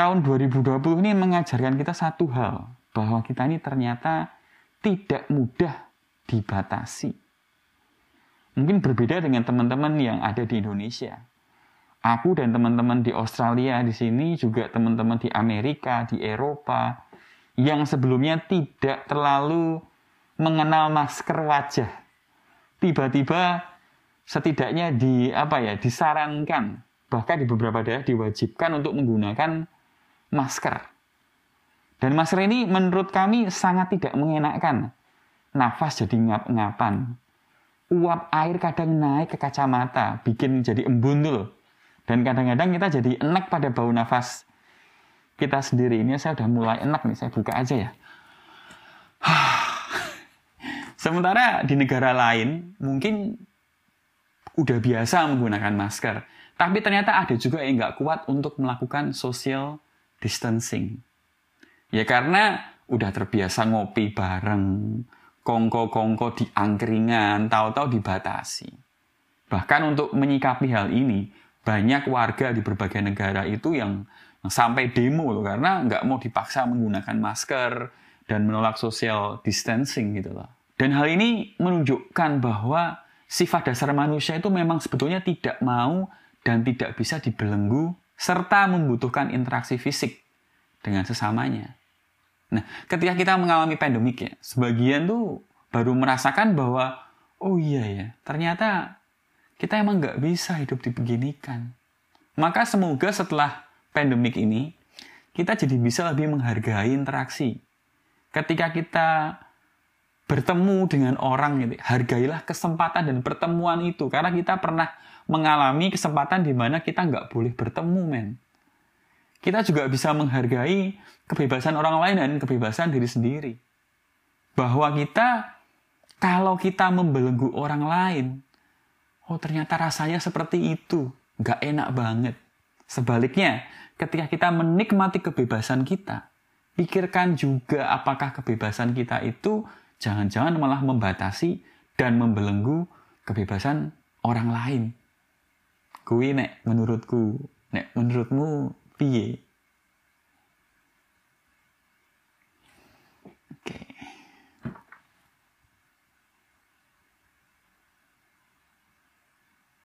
tahun 2020 ini mengajarkan kita satu hal, bahwa kita ini ternyata tidak mudah dibatasi. Mungkin berbeda dengan teman-teman yang ada di Indonesia. Aku dan teman-teman di Australia di sini juga teman-teman di Amerika, di Eropa yang sebelumnya tidak terlalu mengenal masker wajah. Tiba-tiba setidaknya di apa ya disarankan bahkan di beberapa daerah diwajibkan untuk menggunakan masker. Dan masker ini menurut kami sangat tidak mengenakkan. Nafas jadi ngap-ngapan. Uap air kadang naik ke kacamata, bikin jadi embun tuh Dan kadang-kadang kita jadi enak pada bau nafas kita sendiri. Ini saya udah mulai enak nih, saya buka aja ya. Sementara di negara lain mungkin udah biasa menggunakan masker. Tapi ternyata ada juga yang nggak kuat untuk melakukan social distancing. Ya karena udah terbiasa ngopi bareng, kongko-kongko di angkringan, tahu-tahu dibatasi. Bahkan untuk menyikapi hal ini, banyak warga di berbagai negara itu yang sampai demo loh, karena nggak mau dipaksa menggunakan masker dan menolak social distancing gitu loh. Dan hal ini menunjukkan bahwa sifat dasar manusia itu memang sebetulnya tidak mau dan tidak bisa dibelenggu serta membutuhkan interaksi fisik dengan sesamanya. Nah, ketika kita mengalami pandemik ya, sebagian tuh baru merasakan bahwa oh iya ya, ternyata kita emang nggak bisa hidup dibeginikan. Maka semoga setelah pandemik ini, kita jadi bisa lebih menghargai interaksi. Ketika kita bertemu dengan orang, gitu, hargailah kesempatan dan pertemuan itu. Karena kita pernah mengalami kesempatan di mana kita nggak boleh bertemu, men. Kita juga bisa menghargai kebebasan orang lain dan kebebasan diri sendiri. Bahwa kita, kalau kita membelenggu orang lain, oh ternyata rasanya seperti itu, nggak enak banget. Sebaliknya, ketika kita menikmati kebebasan kita, pikirkan juga apakah kebebasan kita itu jangan-jangan malah membatasi dan membelenggu kebebasan orang lain. Kui nek menurutku, nek menurutmu piye?